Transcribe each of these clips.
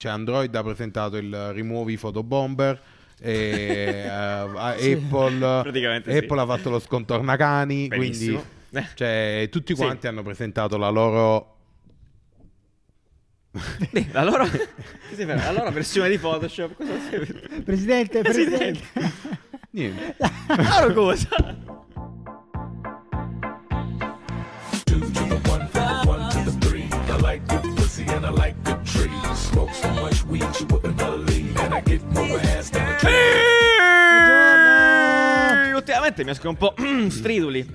Cioè Android ha presentato il rimuovi photobomber e uh, Apple, Apple ha fatto lo scontornacani, quindi cioè, tutti quanti sì. hanno presentato la loro la loro, la loro versione di Photoshop. Presidente, presidente. Niente. La loro cosa? Much weed you wouldn't believe, and I get more ass than a ultimamente mi escono un po' striduli.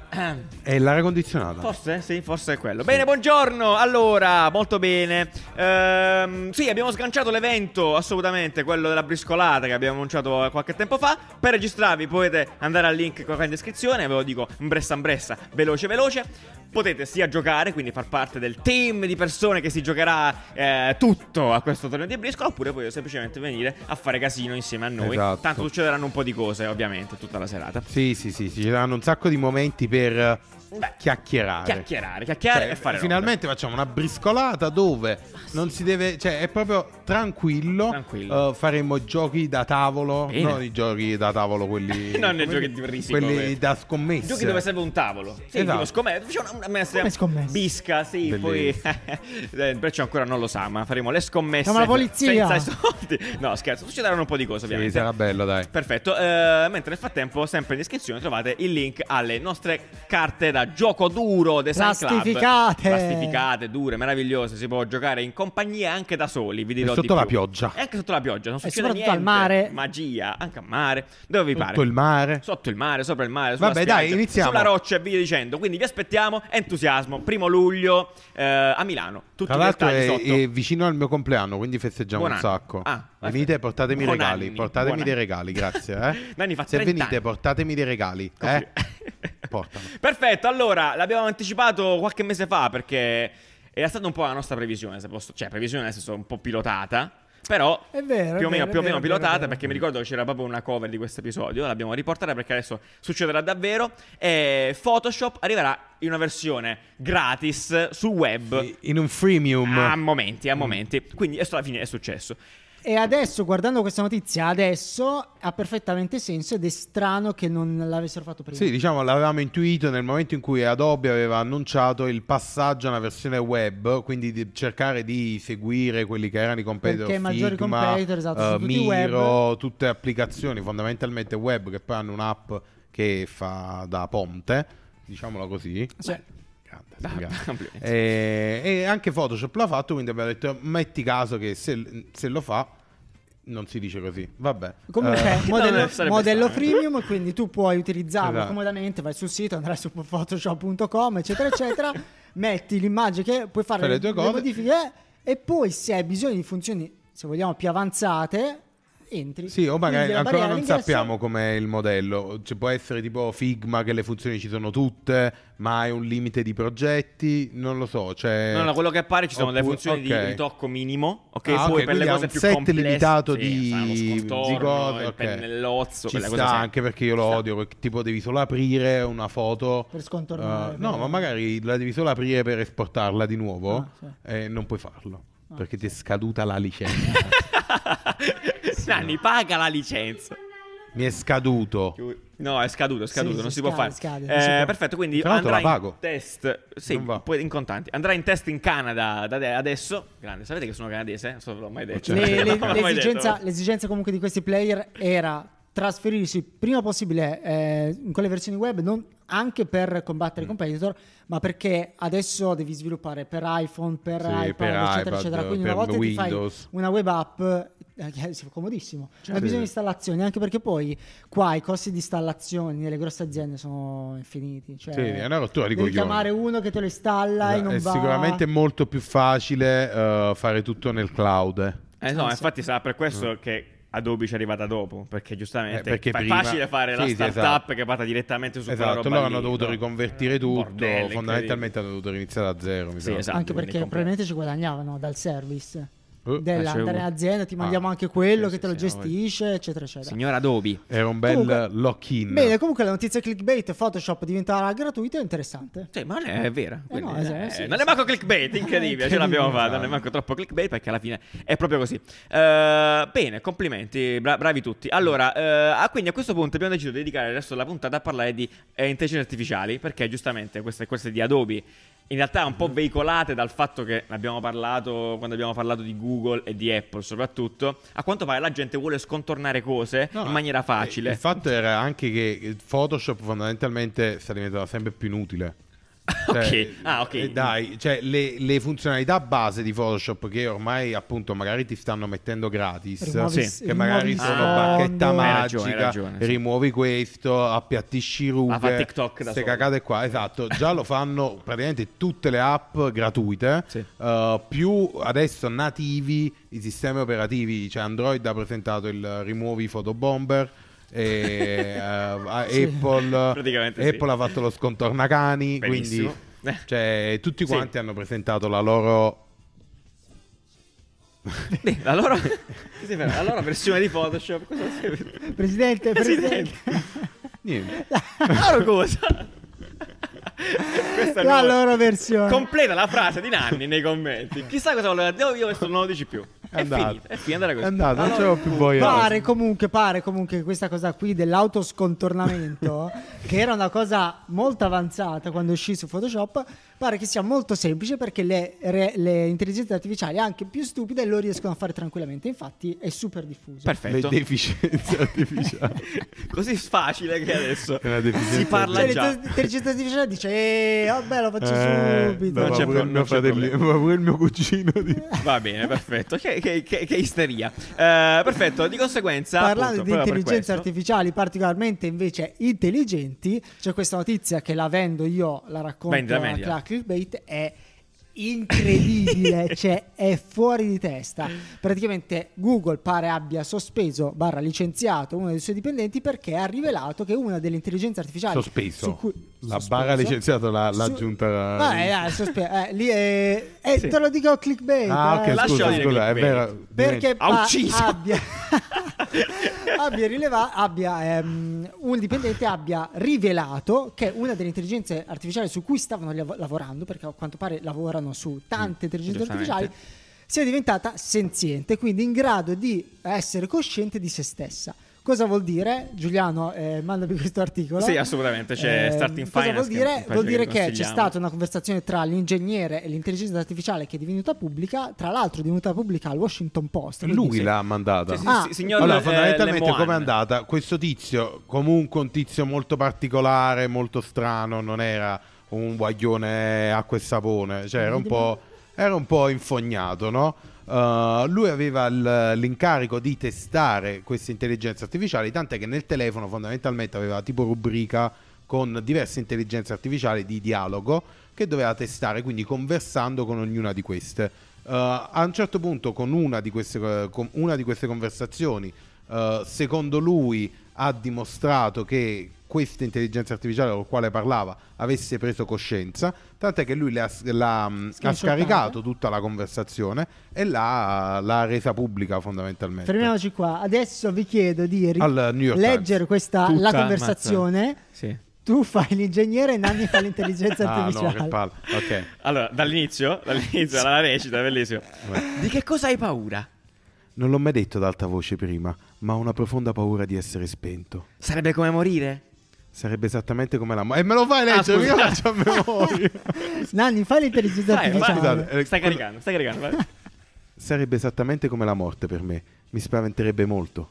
È l'aria condizionata. Forse? Sì, forse è quello. Bene, buongiorno. Allora, molto bene. Ehm, sì, abbiamo sganciato l'evento, assolutamente, quello della briscolata che abbiamo annunciato qualche tempo fa. Per registrarvi potete andare al link qua in descrizione, ve lo dico imbressa imbressa, veloce veloce. Potete sia giocare, quindi far parte del team di persone che si giocherà eh, tutto a questo torneo di briscola, oppure potete semplicemente venire a fare casino insieme a noi. Esatto. Tanto succederanno un po' di cose, ovviamente, tutta la serata. Sì, sì, sì, ci saranno un sacco di momenti per Beh, chiacchierare. Chiacchierare, chiacchierare cioè, e fare Finalmente roba. facciamo una briscolata dove non si deve, cioè è proprio tranquillo. tranquillo. Uh, faremo giochi da tavolo, Bene. non i giochi da tavolo quelli Non i giochi di risico, quelli come... da scommesse. Giochi dove serve un tavolo. Sì, esatto. tipo scommesse, facciamo una, una, una scommesse. Bisca, sì, Bellissimo. poi il Breccia ancora non lo sa, ma faremo le scommesse Siamo la polizia. senza i soldi. No, scherzo, succederanno un po' di cose, ovviamente. Sì, sarà bello, dai. Perfetto. Uh, mentre nel frattempo, sempre in descrizione trovate il link alle nostre carte da gioco duro Design Plastificate. Club. Plastificate, dure, meravigliose. Si può giocare in compagnia anche da soli. Vi dirò e sotto la pioggia. E anche sotto la pioggia. Non succede niente. al mare. Magia, anche al mare. Dove vi sotto pare? Sotto il mare. Sotto il mare, sopra il mare. Vabbè, spiaggia, dai, iniziamo. Sulla roccia e via dicendo. Quindi vi aspettiamo. Entusiasmo. Primo luglio eh, a Milano. Tutti Tra l'altro è, è, vicino al mio compleanno, quindi festeggiamo Buon un sacco. Ah, venite, portatemi Buon regali. Anni. Portatemi Buon dei regali, grazie. Eh. Nanni Se venite, anni. portatemi dei regali. Eh? Portano. Perfetto, allora l'abbiamo anticipato qualche mese fa perché era stata un po' la nostra previsione, se posso, cioè previsione nel senso un po' pilotata. Però è vero, più o meno, vero, più o meno vero, pilotata vero, perché mi ricordo che c'era proprio una cover di questo episodio. L'abbiamo riportata perché adesso succederà davvero. E Photoshop arriverà in una versione gratis sul web. In un freemium. A momenti, a momenti. Quindi alla fine è successo. E adesso, guardando questa notizia, adesso ha perfettamente senso ed è strano che non l'avessero fatto prima. Sì, diciamo, l'avevamo intuito nel momento in cui Adobe aveva annunciato il passaggio a una versione web, quindi di cercare di seguire quelli che erano i competitor Perché maggiori Figma, competitor, esatto, uh, Miro, web. tutte applicazioni fondamentalmente web che poi hanno un'app che fa da ponte, diciamola così. Sì. Grande, grande. E, e, anche Photoshop l'ha fatto, quindi abbiamo detto metti caso che se, se lo fa non si dice così, vabbè. Comunque, uh, modello, modello freemium, quindi tu puoi utilizzarlo esatto. comodamente, vai sul sito, andrai su photoshop.com, eccetera, eccetera, metti l'immagine che puoi fare, le, le, le modifiche e poi se hai bisogno di funzioni, se vogliamo, più avanzate, entri. Sì, o magari ancora non sappiamo com'è il modello. Ci può essere tipo Figma che le funzioni ci sono tutte, ma hai un limite di progetti, non lo so. Cioè... No, no, quello che appare ci sono Oppure, delle funzioni okay. di ritocco minimo, ok? Ah, Poi okay, per le cose più set complesse, limitato sì, di zigoto, il okay. pennellozzo, ci sta anche perché io lo odio, perché tipo devi solo aprire una foto per scontornare. Uh, no, ma magari la devi solo aprire per esportarla di nuovo ah, sì. e non puoi farlo. Ah, perché ti è scaduta la licenza. Nanni, paga la licenza. Mi è scaduto. No, è scaduto, è scaduto, sì, non si scade, può fare. Scade, eh, si perfetto, quindi andrà in test. Sì, poi in contanti. Andrà in test in Canada da adesso. Grande, sapete che sono canadese? Non so, l'ho mai detto. Le, le, l'esigenza, l'esigenza comunque di questi player era trasferirsi prima possibile eh, in quelle versioni web, non anche per combattere i mm. competitor, ma perché adesso devi sviluppare per iPhone, per sì, iPad, per eccetera, iPad, eccetera. Quindi una volta ti fai una web app eh, comodissimo, certo. non hai bisogno di installazioni, anche perché poi qua i costi di installazioni nelle grosse aziende sono infiniti. Cioè, sì, è una rottura di devi coglioni. chiamare uno che te lo installa no, e non è va... sicuramente molto più facile uh, fare tutto nel cloud. Eh no, infatti sarà per questo mm. che Adobe ci è arrivata dopo perché giustamente eh, perché è prima... facile fare sì, la sì, startup esatto. che parta direttamente su esatto, quella roba loro hanno dovuto no? riconvertire tutto Bordelli, fondamentalmente hanno dovuto iniziare da zero sì, esatto, anche perché probabilmente ci guadagnavano dal service uh, dell'andare in azienda, ti mandiamo ah, anche quello sì, che te lo gestisce, eccetera, eccetera. Signora Adobe. Era un bel comunque, lock-in. Bene, comunque la notizia clickbait Photoshop diventerà gratuito è interessante. Sì, ma è vera. Eh no, eh, sì, non è manco clickbait, incredibile, ce l'abbiamo fatta, non è manco troppo clickbait perché alla fine è proprio così. Uh, bene, complimenti, bra- bravi tutti. Allora, uh, quindi a questo punto abbiamo deciso di dedicare il resto della puntata a parlare di eh, intelligenze artificiali perché giustamente queste, queste di Adobe in realtà un po' veicolate dal fatto che ne abbiamo parlato quando abbiamo parlato di Google e di Apple soprattutto. A quanto pare la gente vuole scontornare cose no, in maniera facile. Il fatto era anche che Photoshop fondamentalmente sta diventando sempre più inutile. Cioè, ok, ah, ok. Eh, dai, cioè, le, le, funzionalità base di Photoshop che ormai appunto magari ti stanno mettendo gratis, rimuovi, sì. che magari sono bacchetta magica, hai ragione, sì. rimuovi questo, appiattisci rughe, ah, TikTok da queste cacate qua, esatto, già lo fanno praticamente tutte le app gratuite, sì. uh, più adesso nativi i sistemi operativi, cioè Android ha presentato il rimuovi photobomber e, uh, Apple, Apple ha fatto lo scontornacani, quindi cioè, tutti quanti sì. hanno presentato la loro la loro, la loro versione di Photoshop. Cosa Presidente, presidente. Niente. La loro cosa? la loro versione. Completa la frase di Nanni nei commenti. Chissà cosa voleva dire. Io questo non lo dici più. È, è andato. È finita così. È andato, non c'avevo più voglia. Pare comunque, pare comunque che questa cosa qui dell'autoscontornamento, che era una cosa molto avanzata quando uscì su Photoshop, pare che sia molto semplice perché le, re, le, intelligenze artificiali, anche più stupide, lo riescono a fare tranquillamente. Infatti è super diffuso. Perfetto. Le deficienze artificiali. Così facile che adesso si parla cioè, già. L'intelligenza artificiale dice, eh, vabbè, lo faccio eh, subito. Non c'è pure, il mio fratello, pure il mio cugino. Di... Va bene, perfetto. Che, che, che, che isteria. Uh, perfetto, di conseguenza... Parlando appunto, di intelligenze artificiali particolarmente invece intelligenti, c'è questa notizia che la vendo io, la racconto a clickbait è incredibile, cioè è fuori di testa. Praticamente Google pare abbia sospeso barra licenziato uno dei suoi dipendenti perché ha rivelato che una delle intelligenze artificiali sospeso. Cui, la sospeso, barra licenziato l'ha, l'ha aggiunta. Ah, eh, sospe- eh, lì è, eh, sì. te lo dico clickbait. Ah, ok, eh. scusa, scusa, è vero. Perché ha ucciso. abbia abbia, rileva- abbia ehm, un dipendente abbia rivelato che una delle intelligenze artificiali su cui stavano lav- lavorando, perché a quanto pare lavorano su tante mm, intelligenze artificiali, sia diventata senziente, quindi in grado di essere cosciente di se stessa. Cosa vuol dire? Giuliano, eh, mandami questo articolo. Sì, assolutamente, c'è eh, Starting Cosa Finance. vuol dire? Vuol dire che, che c'è stata una conversazione tra l'ingegnere e l'intelligenza artificiale che è divenuta pubblica, tra l'altro è divenuta pubblica al Washington Post. Lui l'ha mandata. Sì, ah. sì, signor allora, eh, fondamentalmente come è andata? Questo tizio, comunque un tizio molto particolare, molto strano, non era un guaglione acqua e sapone, cioè era un po', era un po' infognato, no? Uh, lui aveva l- l'incarico di testare queste intelligenze artificiali, tant'è che nel telefono fondamentalmente aveva tipo rubrica con diverse intelligenze artificiali di dialogo che doveva testare, quindi conversando con ognuna di queste. Uh, a un certo punto, con una di queste, con una di queste conversazioni, uh, secondo lui ha dimostrato che questa intelligenza artificiale con la quale parlava avesse preso coscienza, tant'è che lui l'ha, l'ha, ha scaricato tutta la conversazione e l'ha, l'ha, resa pubblica fondamentalmente. Fermiamoci qua, adesso vi chiedo di ri- leggere questa, la conversazione. Sì. Tu fai l'ingegnere e Nanni fa l'intelligenza ah, artificiale. No, che palla. Ok. Allora, dall'inizio, dall'inizio alla recita, bellissimo. Di che cosa hai paura? Non l'ho mai detto ad alta voce prima, ma ho una profonda paura di essere spento. Sarebbe come morire? Sarebbe esattamente come la morte. E me lo fai leggere, ah, io faccio a memoria. Nanni, fai l'intelligenza artificiale. Scusate, eh, stai caricando, stai caricando. Sarebbe esattamente come la morte per me. Mi spaventerebbe molto.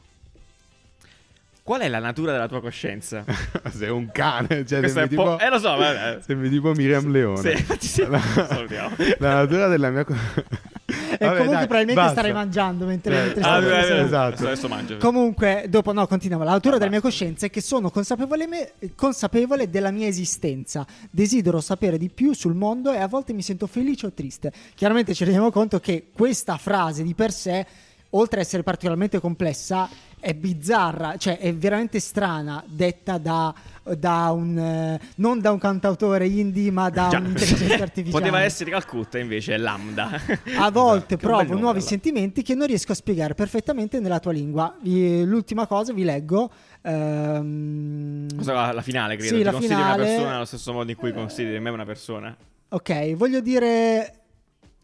Qual è la natura della tua coscienza? Sei un cane, cioè sei tipo, eh lo so, vabbè. Sembri tipo Miriam Leone. Sì, sì. La, la natura della mia coscienza e Vabbè, comunque dai, probabilmente basta. starai mangiando mentre, eh, mentre ah, stai ah, eh, esatto. adesso mangio. Comunque, dopo no, continuiamo. L'autura della mia coscienza è che sono consapevole, me, consapevole della mia esistenza. Desidero sapere di più sul mondo e a volte mi sento felice o triste. Chiaramente ci rendiamo conto che questa frase di per sé oltre ad essere particolarmente complessa, è bizzarra, cioè è veramente strana, detta da, da un eh, non da un cantautore indie, ma da Già. un'intelligenza artificiale. Poteva essere Calcutta, invece è Lambda. A volte provo nuovi sentimenti che non riesco a spiegare perfettamente nella tua lingua. L'ultima cosa vi leggo. Ehm... Cosa la finale, credo. Sì, Ti la consideri finale... una persona allo stesso modo in cui consideri me una persona? Ok, voglio dire.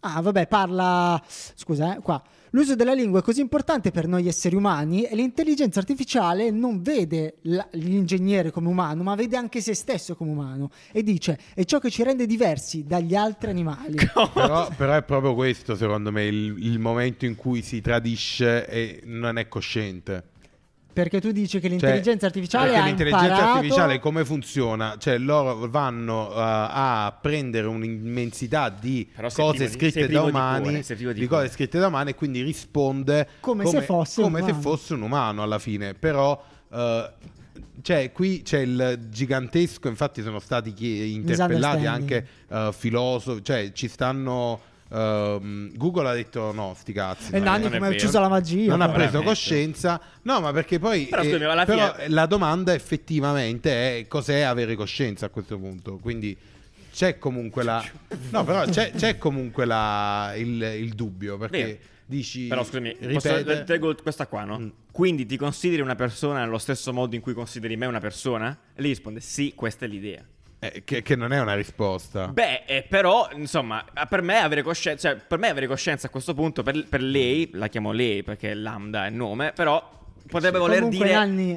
Ah, vabbè, parla. Scusa, eh, qua. L'uso della lingua è così importante per noi esseri umani e l'intelligenza artificiale non vede la, l'ingegnere come umano, ma vede anche se stesso come umano e dice è ciò che ci rende diversi dagli altri animali. però, però, è proprio questo, secondo me, il, il momento in cui si tradisce e non è cosciente. Perché tu dici che cioè, l'intelligenza cioè, artificiale ha l'intelligenza imparato... artificiale come funziona? Cioè loro vanno uh, a prendere un'immensità di cose scritte da umani, di, cose scritte da umani e quindi risponde come, come, se, fosse come se, fosse un umano alla fine. Però uh, cioè, qui c'è il gigantesco, infatti sono stati interpellati anche uh, filosofi, cioè ci stanno Uh, Google ha detto no, sti cazzi. E Nanni come ha ucciso la magia. Non ha preso coscienza. No, ma perché poi... Però, scusami, eh, però fine... la domanda effettivamente è cos'è avere coscienza a questo punto. Quindi c'è comunque la... No, però c'è, c'è comunque la, il, il, dubbio perché... Vero. Dici, però scusami, ripete... leggo questa qua, no? Mm. Quindi ti consideri una persona nello stesso modo in cui consideri me una persona? E lei risponde: Sì, questa è l'idea. Eh, che, che, non è una risposta. Beh, eh, però, insomma, per me avere coscienza, cioè, per me avere coscienza a questo punto, per, per lei, la chiamo lei perché Lambda è il nome, però potrebbe sì, voler dire... Anni,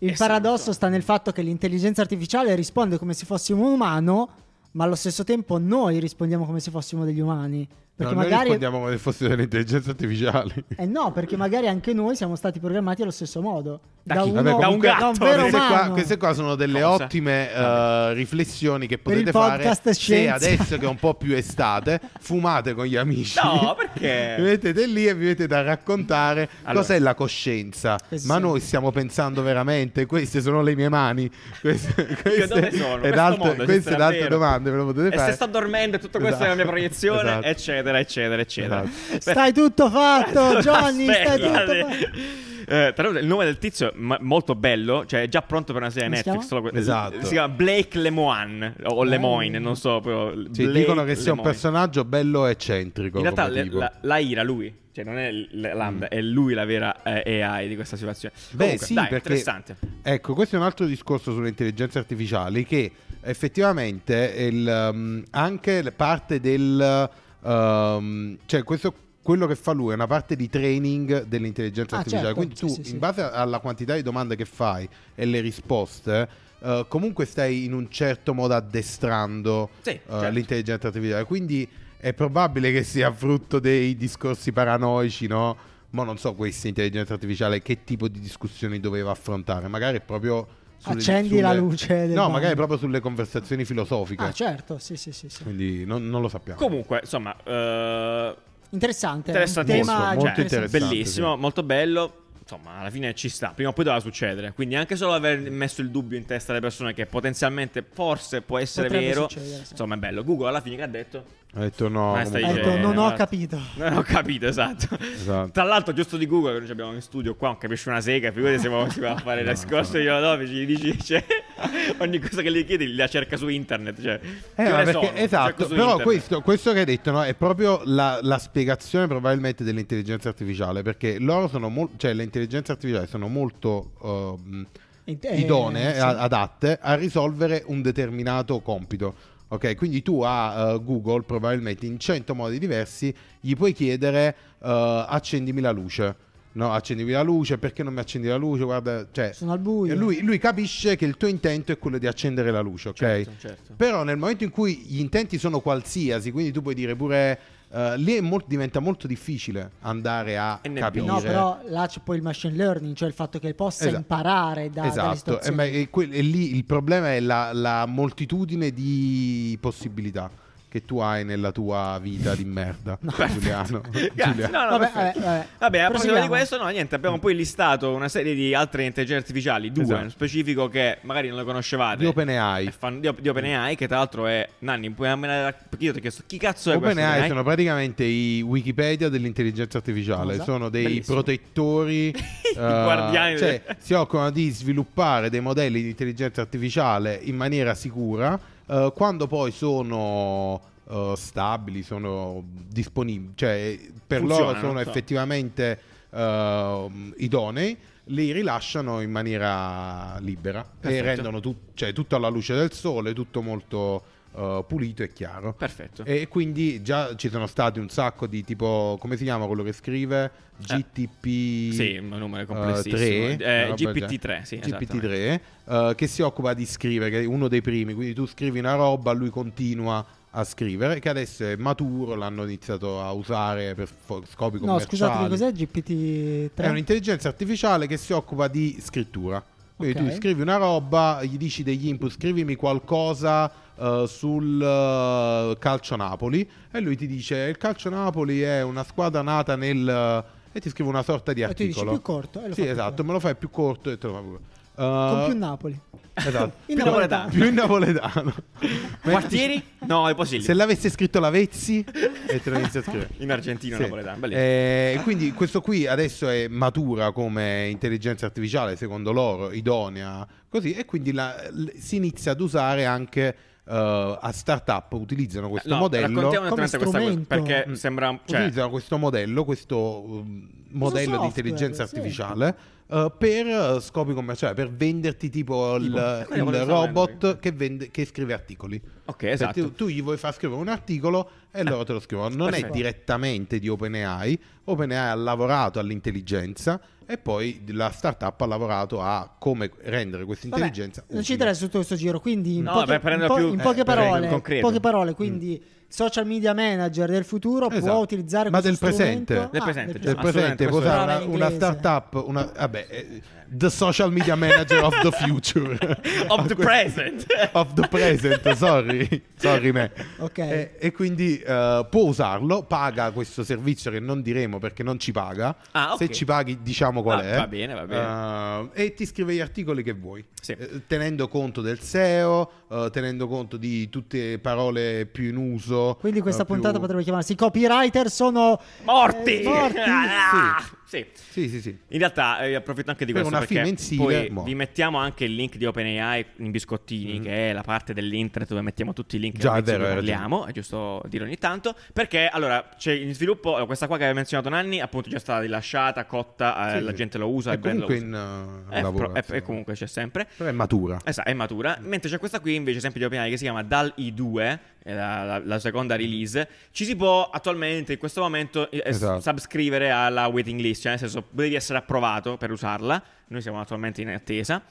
il esatto. paradosso sta nel fatto che l'intelligenza artificiale risponde come se fossimo un umano, ma allo stesso tempo noi rispondiamo come se fossimo degli umani. Perché no, magari... noi rispondiamo come se fossero delle intelligenze artificiali. Eh no, perché magari anche noi siamo stati programmati allo stesso modo. Da, da, uno, Vabbè, da un gatto. Da un vero queste, qua, queste qua sono delle Cosa? ottime uh, riflessioni che potete fare se adesso che è un po' più estate fumate con gli amici. No, perché? Vi mettete lì e vi mettete a raccontare allora. cos'è la coscienza. Sì. Ma noi stiamo pensando veramente, queste sono le mie mani. Queste, queste, dove sono? Ed altre, queste ed altre domande ve lo potete e fare. se sto dormendo tutto questo esatto. è la mia proiezione, esatto. eccetera eccetera, eccetera, eccetera. Esatto. Stai tutto fatto, Johnny, stai tutto fatto. Eh, tra l'altro il nome del tizio è molto bello, cioè è già pronto per una serie Come Netflix. Solo, esatto. Si chiama Blake Lemoine o eh. Lemoine, non so. Proprio, sì, dicono che sia un personaggio bello eccentrico. In realtà le, la, la ira lui. Cioè, non è Lambda, mm. è lui la vera eh, AI di questa situazione. Beh, Comunque, sì, dai, perché, interessante. Ecco, questo è un altro discorso sulle intelligenze artificiali che effettivamente il, um, anche parte del Um, cioè, questo quello che fa lui è una parte di training dell'intelligenza ah, artificiale. Certo, Quindi tu, sì, sì. in base alla quantità di domande che fai e le risposte, uh, comunque stai in un certo modo addestrando sì, uh, certo. l'intelligenza artificiale. Quindi è probabile che sia frutto dei discorsi paranoici, no? Ma non so questa intelligenza artificiale che tipo di discussioni doveva affrontare. Magari è proprio Accendi sulle... la luce. no, magari proprio sulle conversazioni filosofiche. Ah, certo, sì, sì, sì. sì. Quindi non, non, lo sappiamo. Comunque, insomma... Uh... Interessante. Interessantissimo. Tema, molto cioè, interessante. Bellissimo, sì. molto bello insomma, alla fine ci sta. Prima o poi doveva succedere. Quindi, anche solo aver messo il dubbio in testa alle persone che potenzialmente forse può essere Potrebbe vero, sì. insomma, è bello. Google alla fine che ha detto? Ha detto no. Ha detto, non ho capito. Non ho capito, esatto. esatto. Tra l'altro, giusto di Google, noi abbiamo in studio qua, non capisce una sega. Figurati se si va a fare no, le scorse no. di gli dici, cioè, ogni cosa che gli chiedi la cerca su internet. Cioè, eh, perché, sono, esatto, però questo, questo, che hai detto no, è proprio la, la, spiegazione probabilmente dell'intelligenza artificiale. Perché loro sono molto, cioè le intelligenze artificiali sono molto uh, idonee, sì. adatte a risolvere un determinato compito. Ok, quindi tu a uh, Google probabilmente in 100 modi diversi gli puoi chiedere uh, accendimi la luce. No, accendimi la luce, perché non mi accendi la luce? Guarda, cioè, sono al buio. Lui, lui, capisce che il tuo intento è quello di accendere la luce, ok? Certo, certo. Però nel momento in cui gli intenti sono qualsiasi, quindi tu puoi dire pure Uh, lì molto, diventa molto difficile andare a capire. No, però là c'è poi il machine learning, cioè il fatto che possa esatto. imparare da Esatto, e, beh, e, que- e, lì il problema è la, la moltitudine di possibilità. Che tu hai nella tua vita di merda, no. Giuliano. Giuliano. No, no, vabbè, vabbè, vabbè. vabbè a proposito di questo, no, niente, abbiamo poi listato una serie di altre intelligenze artificiali, due esatto. in specifico che magari non le conoscevate. Di OpenAI. Fan, di, di OpenAI, che tra l'altro è Nanni, puoi ammenare perché io ti ho chiesto chi cazzo è OpenAI questo? sono praticamente i Wikipedia dell'intelligenza artificiale, esatto. sono dei Bellissimo. protettori uh, guardiani, cioè, si occupano di sviluppare dei modelli di intelligenza artificiale in maniera sicura Uh, quando poi sono uh, stabili, sono disponibili, cioè per loro sono so. effettivamente uh, idonei, li rilasciano in maniera libera Perfetto. e rendono tu- cioè, tutto alla luce del sole, tutto molto Uh, pulito e chiaro. Perfetto. E quindi già ci sono stati un sacco di tipo, come si chiama quello che scrive? GTP eh, sì, un numero complessissimo. Uh, 3, eh, GPT-3, sì, GPT-3 uh, che si occupa di scrivere, che è uno dei primi, quindi tu scrivi una roba, lui continua a scrivere, che adesso è maturo, l'hanno iniziato a usare per scopi commerciali. No, scusate, cos'è GPT-3? È un'intelligenza artificiale che si occupa di scrittura. Quindi okay. tu scrivi una roba, gli dici degli input, scrivimi qualcosa uh, sul uh, calcio Napoli e lui ti dice il calcio Napoli è una squadra nata nel... Uh, e ti scrive una sorta di articolo. E ti dici più corto. sì, esatto, me lo fai più corto e te lo fa pure. Con più Napoli. Esatto. in napoletano. Più napoletano. Quartieri? No, è possibile. Se l'avesse scritto Lavezzi e te lo inizia a scrivere. In argentino sì. napoletano. Eh, quindi questo qui adesso è matura come intelligenza artificiale, secondo loro, idonea, così, e quindi la, si inizia ad usare anche uh, a startup utilizzano questo no, modello raccontiamo questa cosa perché mm. sembra cioè... utilizzano questo modello questo um, modello di intelligenza artificiale sì. Uh, per scopi commerciali, per venderti tipo, tipo il, il robot che, vende, che, scrive articoli. Ok, esatto. Tu, tu, gli vuoi far scrivere un articolo e loro te lo scrivono. Non Perfetto. è direttamente di OpenAI. OpenAI ha lavorato all'intelligenza e poi la startup ha lavorato a come rendere questa intelligenza. Vabbè, non ci interessa tutto questo giro, quindi in, no, poche, beh, in, po- più, in poche eh, parole, in poche parole, quindi mm social media manager del futuro esatto. può utilizzare ma del presente. Ah, del presente, del presente può usare una, una, startup una, vabbè, eh, the social media manager of the future. Of the present. Of the present sorry sorry me. Ok. E, e quindi uh, può usarlo paga questo servizio che non diremo perché non ci paga. Ah, okay. se ci paghi diciamo qual ah, è. va bene va bene. Uh, e ti scrive gli articoli che vuoi. Sì. eh, tenendo conto del SEO uh, tenendo conto di tutte le parole più in uso quindi questa uh, puntata più... potrebbe chiamarsi copywriter sono morti. Eh, morti. Ah, sì. Sì, sì, sì. In realtà eh, approfitto anche di per questo perché mensile, poi mo. vi mettiamo anche il link di OpenAI in biscottini, mm. che è la parte dell'internet dove mettiamo tutti i link Già, che vero, parliamo, è giusto dire ogni tanto, perché allora c'è in sviluppo questa qua che aveva menzionato Nanni, appunto già stata rilasciata, cotta, eh, sì, la gente lo usa, è comunque in uh, è, pro, è, comunque c'è sempre. Però è matura. Esatto, è matura, mentre c'è questa qui invece sempre di OpenAI che si chiama DAL-I2, la, la, la, seconda release, ci si può attualmente in questo momento eh, esatto. subscrivere alla waiting list, cioè nel senso devi essere approvato per usarla. Noi siamo attualmente in attesa.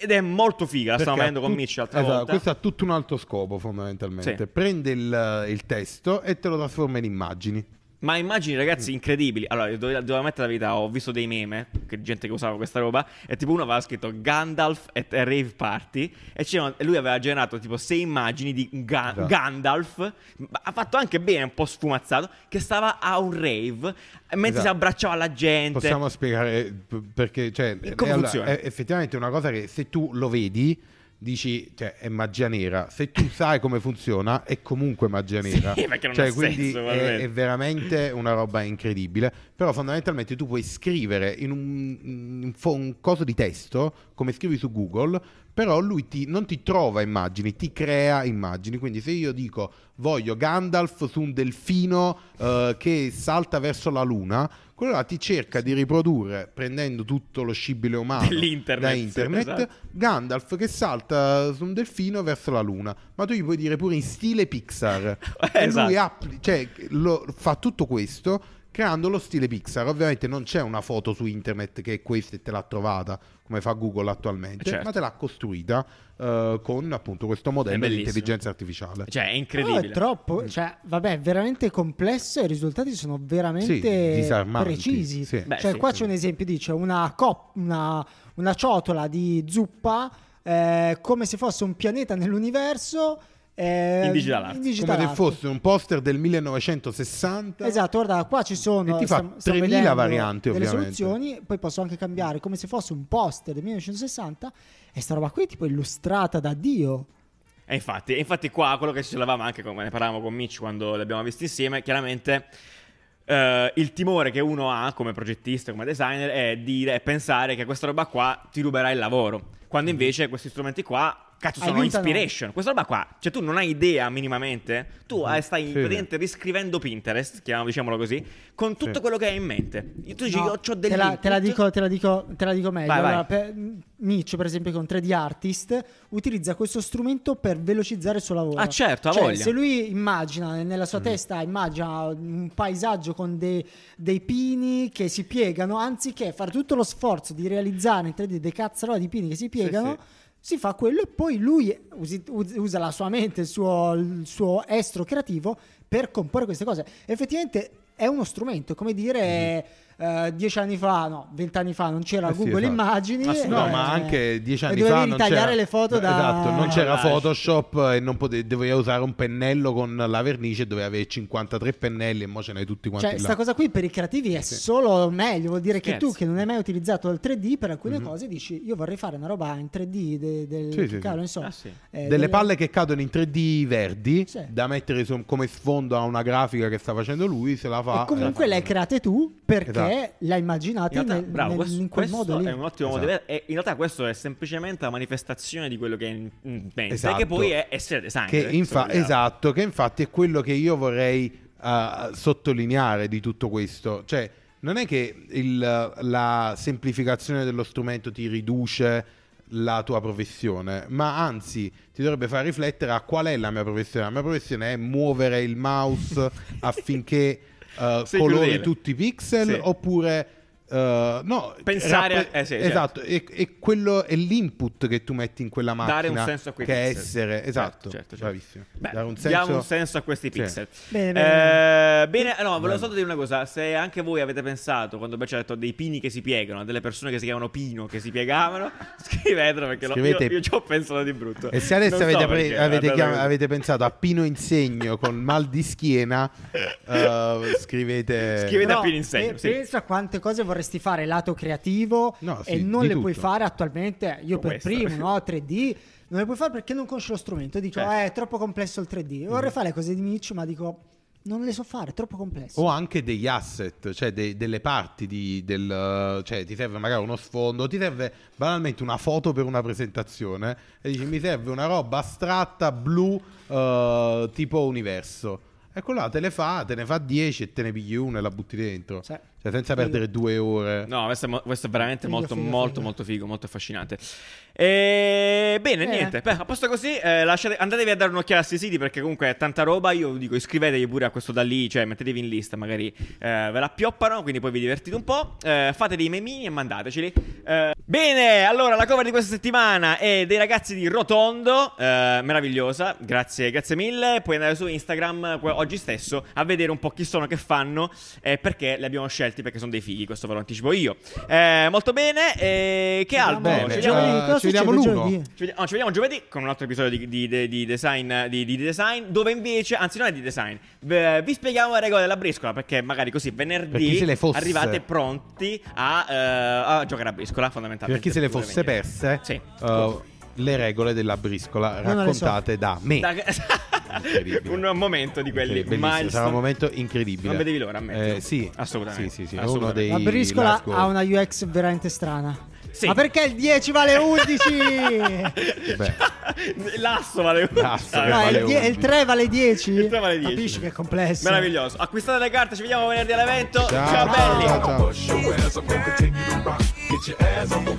Ed è molto figa, la stiamo vedendo con Mitch l'altra esatto, volta. Questo ha tutto un altro scopo fondamentalmente. Sì. Prende il, il testo e te lo trasforma in immagini. Ma immagini, ragazzi, incredibili. Allora, devo, devo mettere la verità, ho visto dei meme, che gente che usava questa roba, e tipo uno aveva scritto Gandalf at a rave party, e, e lui aveva generato tipo sei immagini di Ga- esatto. Gandalf, ha fatto anche bene, un po' sfumazzato, che stava a un rave, mentre esatto. si abbracciava alla gente. Possiamo spiegare perché, cioè, come funziona? Allora, è effettivamente una cosa che se tu lo vedi dici, cioè, è magia nera. Se tu sai come funziona, è comunque magia nera. Sì, perché non cioè, quindi senso, è, è, veramente una roba incredibile. Però fondamentalmente tu puoi scrivere in un, in un coso di testo, come scrivi su Google, però lui ti, non ti trova immagini, ti crea immagini. Quindi se io dico voglio Gandalf su un delfino uh, che salta verso la luna, quello là ti cerca di riprodurre, prendendo tutto lo scibile umano da internet, esatto. Gandalf che salta su un delfino verso la luna. Ma tu gli puoi dire pure in stile Pixar. esatto. E lui esatto. appli- cioè, lo, fa tutto questo creando lo stile Pixar. Ovviamente non c'è una foto su internet che è questa e te l'ha trovata come fa Google attualmente, certo. ma te l'ha costruita uh, con appunto questo modello di intelligenza artificiale. Cioè, è incredibile. No, è troppo, cioè, vabbè, è veramente complesso e i risultati sono veramente sì, precisi. Sì. Beh, cioè, sì, qua c'è un esempio, dice una, cop- una, una ciotola di zuppa eh, come se fosse un pianeta nell'universo Eh, in digital art. in digital Come se fosse un poster del 1960. Esatto, guarda, qua ci sono E ti fa stiamo- stiamo 3000 vedendo varianti, delle ovviamente. soluzioni, poi posso anche cambiare come se fosse un poster del 1960 e sta roba qui è tipo illustrata da Dio. E infatti, e infatti qua quello che ci sollevava anche come ne parlavamo con Mitch quando li abbiamo visti insieme, chiaramente eh, il timore che uno ha come progettista, come designer, è dire è pensare che questa roba qua ti ruberà il lavoro. Quando invece questi strumenti qua, cazzo, sono inspiration. Questa roba qua, cioè tu non hai idea minimamente, tu eh, stai Sì. praticamente riscrivendo Pinterest, diciamolo così, con tutto Sì. quello che hai in mente. Tu dici, No, io ho degli te, la, te la dico, te, la dico, te la dico meglio. Vai, vai. Allora, per- Mitch, per esempio, con 3D Artist, utilizza questo strumento per velocizzare il suo lavoro. Ah, certo, Cioè, voglia. Se lui immagina, nella Mm. sua testa, immagina un paesaggio con dei, dei pini che si piegano, anziché fare tutto lo sforzo di realizzare in 3D dei cazzarola di pini che si piegano. sì. Si fa quello e poi lui usa la sua mente, il suo, il suo estro creativo per comporre queste cose. Effettivamente è uno strumento, come dire, eh, dieci anni fa, no, vent'anni fa non c'era Eh sì, Google esatto. Immagini. Assolutamente. No, eh, ma anche dieci anni dovevi fa non ritagliare c'era le foto da Esatto, non c'era Collage. Photoshop e non potevi, dovevi usare un pennello con la vernice e dovevi avere 53 pennelli e mo ce n'hai tutti quanti Cioè, là. sta cosa qui per i creativi è solo meglio. Vuol dire che Scherzi. tu, che non hai mai utilizzato il 3D, per alcune cose dici: Io vorrei fare una roba in 3D de- del Mhm. Sì, sì, che sì. ne so, Ah, sì. eh, Delle delle- palle che cadono in 3D verdi Sì. da mettere su- come sfondo a una grafica che sta facendo lui, se la fa. E comunque eh, le hai create tu perché Esatto. In realtà, nel- bravo, nel- questo, in quel questo modo lì. è un ottimo modo Esatto. vedere. E in realtà questo è semplicemente la manifestazione di quello che è in, in mente, Esatto. che poi è essere designer. Che eh, infa- vogliamo. esatto, che infatti è quello che io vorrei uh, sottolineare di tutto questo. Cioè, non è che il- la semplificazione dello strumento ti riduce la tua professione, ma anzi ti dovrebbe far riflettere a qual è la mia professione. La mia professione è muovere il mouse affinché uh, colori tutti i pixel Sì. oppure... uh, no, Pensare a- rappe- eh sì, certo. esatto, e, e quello è l'input che tu metti in quella macchina Dare un senso a quei che è pixel. essere esatto, Certo, certo, certo. bravissimo. Beh, Dare un senso, diamo un senso a questi Sì. pixel. Bene, bene. Eh, bene, no, volevo solo dire una cosa. Se anche voi avete pensato, quando Beccia ha detto dei pini che si piegano, delle persone che si chiamano Pino che si piegavano, scrivetelo perché lo- Scrivete- io, io ci ho pensato di brutto. E se adesso Non so avete, pre- perché, avete, guardate chiam- avete pensato a Pino Insegno con mal di schiena, eh, scrivete... Scrivete- Però, a Pino Insegno, pe- sì. Pensa a quante cose vorresti fare lato creativo No, e sì, non di le puoi tutto. fare attualmente. Io per questo. primo, no? 3D. Non le puoi fare perché non conosci lo strumento. Dico, Certo. eh, è troppo complesso il 3D. Mm. Vorrei fare le cose di Mitch, ma dico, non le so fare, è troppo complesso. O anche degli asset, cioè dei- delle parti di, del... Cioè ti serve magari uno sfondo, ti serve banalmente una foto per una presentazione e dici mi serve una roba astratta blu eh, tipo universo. E quello là te le fa, te ne fa 10 e te ne pigli uno e la butti dentro. Sì. Cioè senza perdere due ore. No, questo è, mo- questo è veramente Figo, molto, figo, molto, figo. molto figo, molto affascinante. E... Bene, Bene. niente. Beh, a posto così, eh, lasciate- andatevi a dare un'occhiata a questi siti perché comunque è tanta roba. Io vi dico, iscrivetevi pure a questo da lì, cioè mettetevi in lista, magari eh, ve la pioppano, quindi poi vi divertite un po'. Eh, fate dei memini e mandateceli. Eh, bene, allora la cover di questa settimana è dei ragazzi di Rotondo, eh, meravigliosa, grazie, grazie mille. Puoi andare su Instagram oggi stesso a vedere un po' chi sono, che fanno, e perché li abbiamo scelti, perché sono dei fighi, questo ve lo anticipo io. Eh, molto bene, e che altro? Bene, Ci vediamo- eh, Giovedì, cosa ci vediamo l'uno. giovedì? ci vediamo, no, ci vediamo giovedì con un altro episodio di, di- di- di design, di, di design, dove invece, anzi non è di design, vi spieghiamo le regole della briscola, perché magari così Per venerdì se le fosse. arrivate pronti a, eh, a giocare a briscola, Per fondamentalmente. chi se le fosse perse, Sì. eh, le regole della briscola non le so. raccontate da me. Da- un momento di quelli bellissimo, sarà un momento incredibile. Non vedevi l'ora, ammettilo. Eh, sì, Assolutamente. Sì, sì, sì, Assolutamente. uno dei La briscola ha una UX veramente strana. Sì. Ma perché il 10 vale 11? Beh, L'asso vale L'asso Ah, che no, vale il, die- 11. il 3 vale 10? Il 3 vale 10. Capisci che è complesso. Meraviglioso. Acquistate le carte, ci vediamo venerdì all'evento. ciao, ciao belli. ciao, ciao.